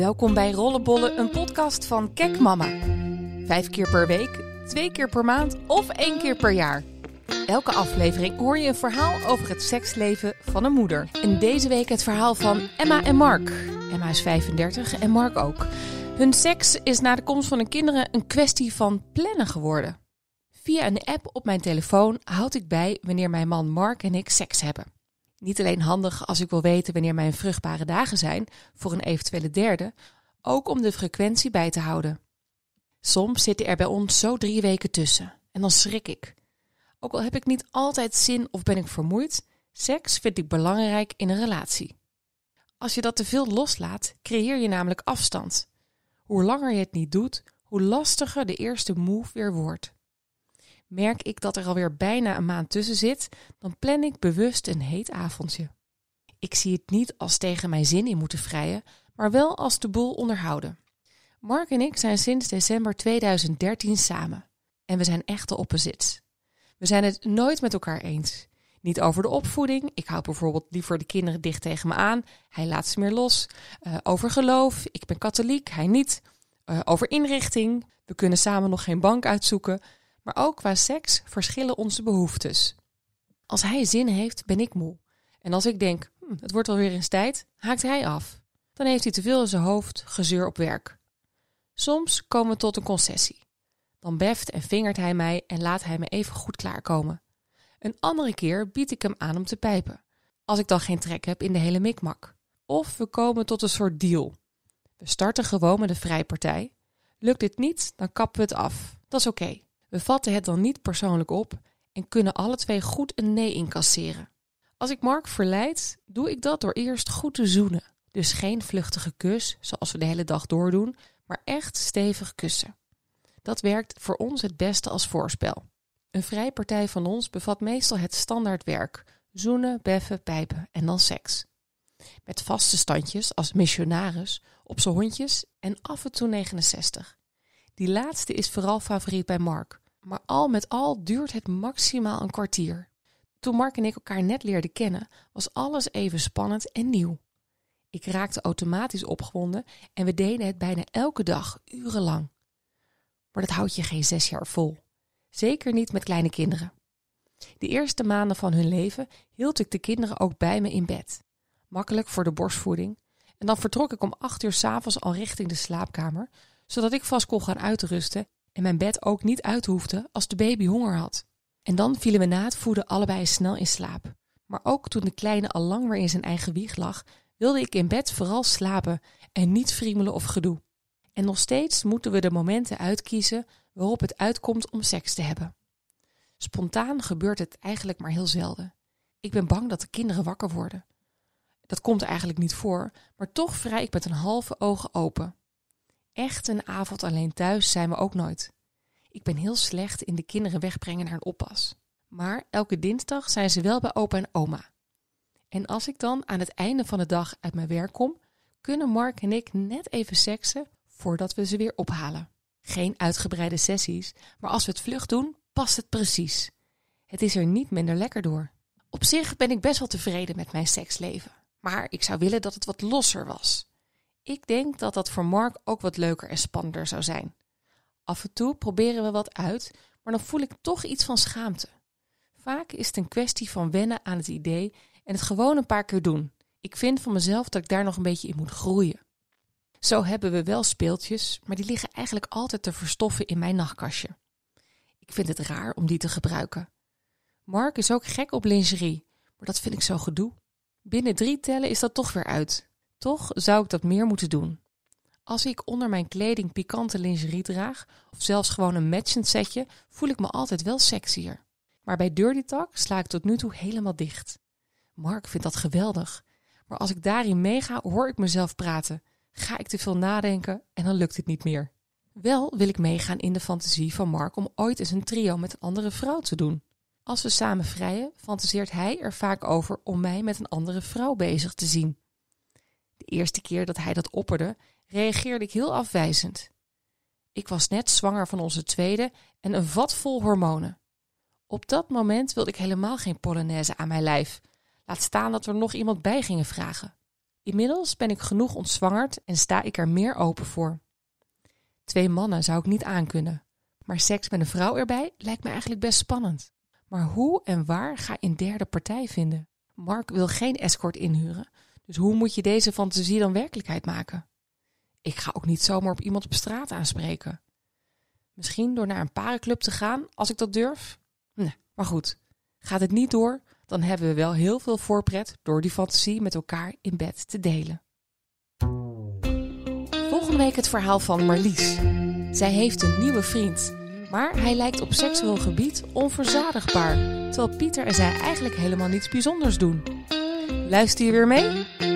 Welkom bij Rollenbollen, een podcast van Kek Mama. Vijf keer per week, twee keer per maand of één keer per jaar. Elke aflevering hoor je een verhaal over het seksleven van een moeder. En deze week het verhaal van Emma en Mark. Emma is 35 en Mark ook. Hun seks is na de komst van hun kinderen een kwestie van plannen geworden. Via een app op mijn telefoon houd ik bij wanneer mijn man Mark en ik seks hebben. Niet alleen handig als ik wil weten wanneer mijn vruchtbare dagen zijn voor een eventuele derde, ook om de frequentie bij te houden. Soms zitten er bij ons zo drie weken tussen en dan schrik ik. Ook al heb ik niet altijd zin of ben ik vermoeid, seks vind ik belangrijk in een relatie. Als je dat te veel loslaat, creëer je namelijk afstand. Hoe langer je het niet doet, hoe lastiger de eerste move weer wordt. Merk ik dat er alweer bijna een maand tussen zit, dan plan ik bewust een heet avondje. Ik zie het niet als tegen mijn zin in moeten vrijen, maar wel als de boel onderhouden. Mark en ik zijn sinds december 2013 samen. En we zijn echte opposites. We zijn het nooit met elkaar eens. Niet over de opvoeding. Ik hou bijvoorbeeld liever de kinderen dicht tegen me aan. Hij laat ze meer los. Uh, over geloof. Ik ben katholiek, hij niet. Uh, over inrichting. We kunnen samen nog geen bank uitzoeken. Maar ook qua seks verschillen onze behoeftes. Als hij zin heeft, ben ik moe. En als ik denk, hm, het wordt alweer eens tijd, haakt hij af. Dan heeft hij te veel in zijn hoofd, gezeur op werk. Soms komen we tot een concessie. Dan beft en vingert hij mij en laat hij me even goed klaarkomen. Een andere keer bied ik hem aan om te pijpen, als ik dan geen trek heb in de hele mikmak. Of we komen tot een soort deal. We starten gewoon met een vrijpartij. Lukt dit niet, dan kappen we het af. Dat is oké. We vatten het dan niet persoonlijk op en kunnen alle twee goed een nee incasseren. Als ik Mark verleid, doe ik dat door eerst goed te zoenen. Dus geen vluchtige kus, zoals we de hele dag doordoen, maar echt stevig kussen. Dat werkt voor ons het beste als voorspel. Een vrijpartij van ons bevat meestal het standaard werk: zoenen, beffen, pijpen en dan seks. Met vaste standjes als missionaris, op zijn hondjes en af en toe 69. Die laatste is vooral favoriet bij Mark, maar al met al duurt het maximaal een kwartier. Toen Mark en ik elkaar net leerden kennen, was alles even spannend en nieuw. Ik raakte automatisch opgewonden en we deden het bijna elke dag, urenlang. Maar dat houdt je geen zes jaar vol. Zeker niet met kleine kinderen. De eerste maanden van hun leven hield ik de kinderen ook bij me in bed. Makkelijk voor de borstvoeding. En dan vertrok ik om acht uur s'avonds al richting de slaapkamer, zodat ik vast kon gaan uitrusten en mijn bed ook niet uit hoefde als de baby honger had. En dan vielen we na het voeden allebei snel in slaap. Maar ook toen de kleine al lang weer in zijn eigen wieg lag, wilde ik in bed vooral slapen en niet friemelen of gedoe. En nog steeds moeten we de momenten uitkiezen waarop het uitkomt om seks te hebben. Spontaan gebeurt het eigenlijk maar heel zelden. Ik ben bang dat de kinderen wakker worden. Dat komt eigenlijk niet voor, maar toch vrij ik met een halve ogen open. Echt een avond alleen thuis zijn we ook nooit. Ik ben heel slecht in de kinderen wegbrengen naar een oppas. Maar elke dinsdag zijn ze wel bij opa en oma. En als ik dan aan het einde van de dag uit mijn werk kom, kunnen Mark en ik net even seksen voordat we ze weer ophalen. Geen uitgebreide sessies, maar als we het vlug doen, past het precies. Het is er niet minder lekker door. Op zich ben ik best wel tevreden met mijn seksleven, maar ik zou willen dat het wat losser was. Ik denk dat dat voor Mark ook wat leuker en spannender zou zijn. Af en toe proberen we wat uit, maar dan voel ik toch iets van schaamte. Vaak is het een kwestie van wennen aan het idee en het gewoon een paar keer doen. Ik vind van mezelf dat ik daar nog een beetje in moet groeien. Zo hebben we wel speeltjes, maar die liggen eigenlijk altijd te verstoffen in mijn nachtkastje. Ik vind het raar om die te gebruiken. Mark is ook gek op lingerie, maar dat vind ik zo gedoe. Binnen drie tellen is dat toch weer uit. Toch zou ik dat meer moeten doen. Als ik onder mijn kleding pikante lingerie draag, of zelfs gewoon een matchend setje, voel ik me altijd wel sexier. Maar bij Dirty Talk sla ik tot nu toe helemaal dicht. Mark vindt dat geweldig. Maar als ik daarin meega, hoor ik mezelf praten. Ga ik te veel nadenken en dan lukt het niet meer. Wel wil ik meegaan in de fantasie van Mark om ooit eens een trio met een andere vrouw te doen. Als we samen vrijen, fantaseert hij er vaak over om mij met een andere vrouw bezig te zien. De eerste keer dat hij dat opperde, reageerde ik heel afwijzend. Ik was net zwanger van onze tweede en een vat vol hormonen. Op dat moment wilde ik helemaal geen polonaise aan mijn lijf. Laat staan dat er nog iemand bij gingen vragen. Inmiddels ben ik genoeg ontzwangerd en sta ik er meer open voor. Twee mannen zou ik niet aankunnen, maar seks met een vrouw erbij lijkt me eigenlijk best spannend. Maar hoe en waar ga je een derde partij vinden? Mark wil geen escort inhuren, dus hoe moet je deze fantasie dan werkelijkheid maken? Ik ga ook niet zomaar op iemand op straat aanspreken. Misschien door naar een parenclub te gaan, als ik dat durf? Nee, maar goed. Gaat het niet door, dan hebben we wel heel veel voorpret door die fantasie met elkaar in bed te delen. Volgende week het verhaal van Marlies. Zij heeft een nieuwe vriend, maar hij lijkt op seksueel gebied onverzadigbaar, terwijl Pieter en zij eigenlijk helemaal niets bijzonders doen. Luister je weer mee?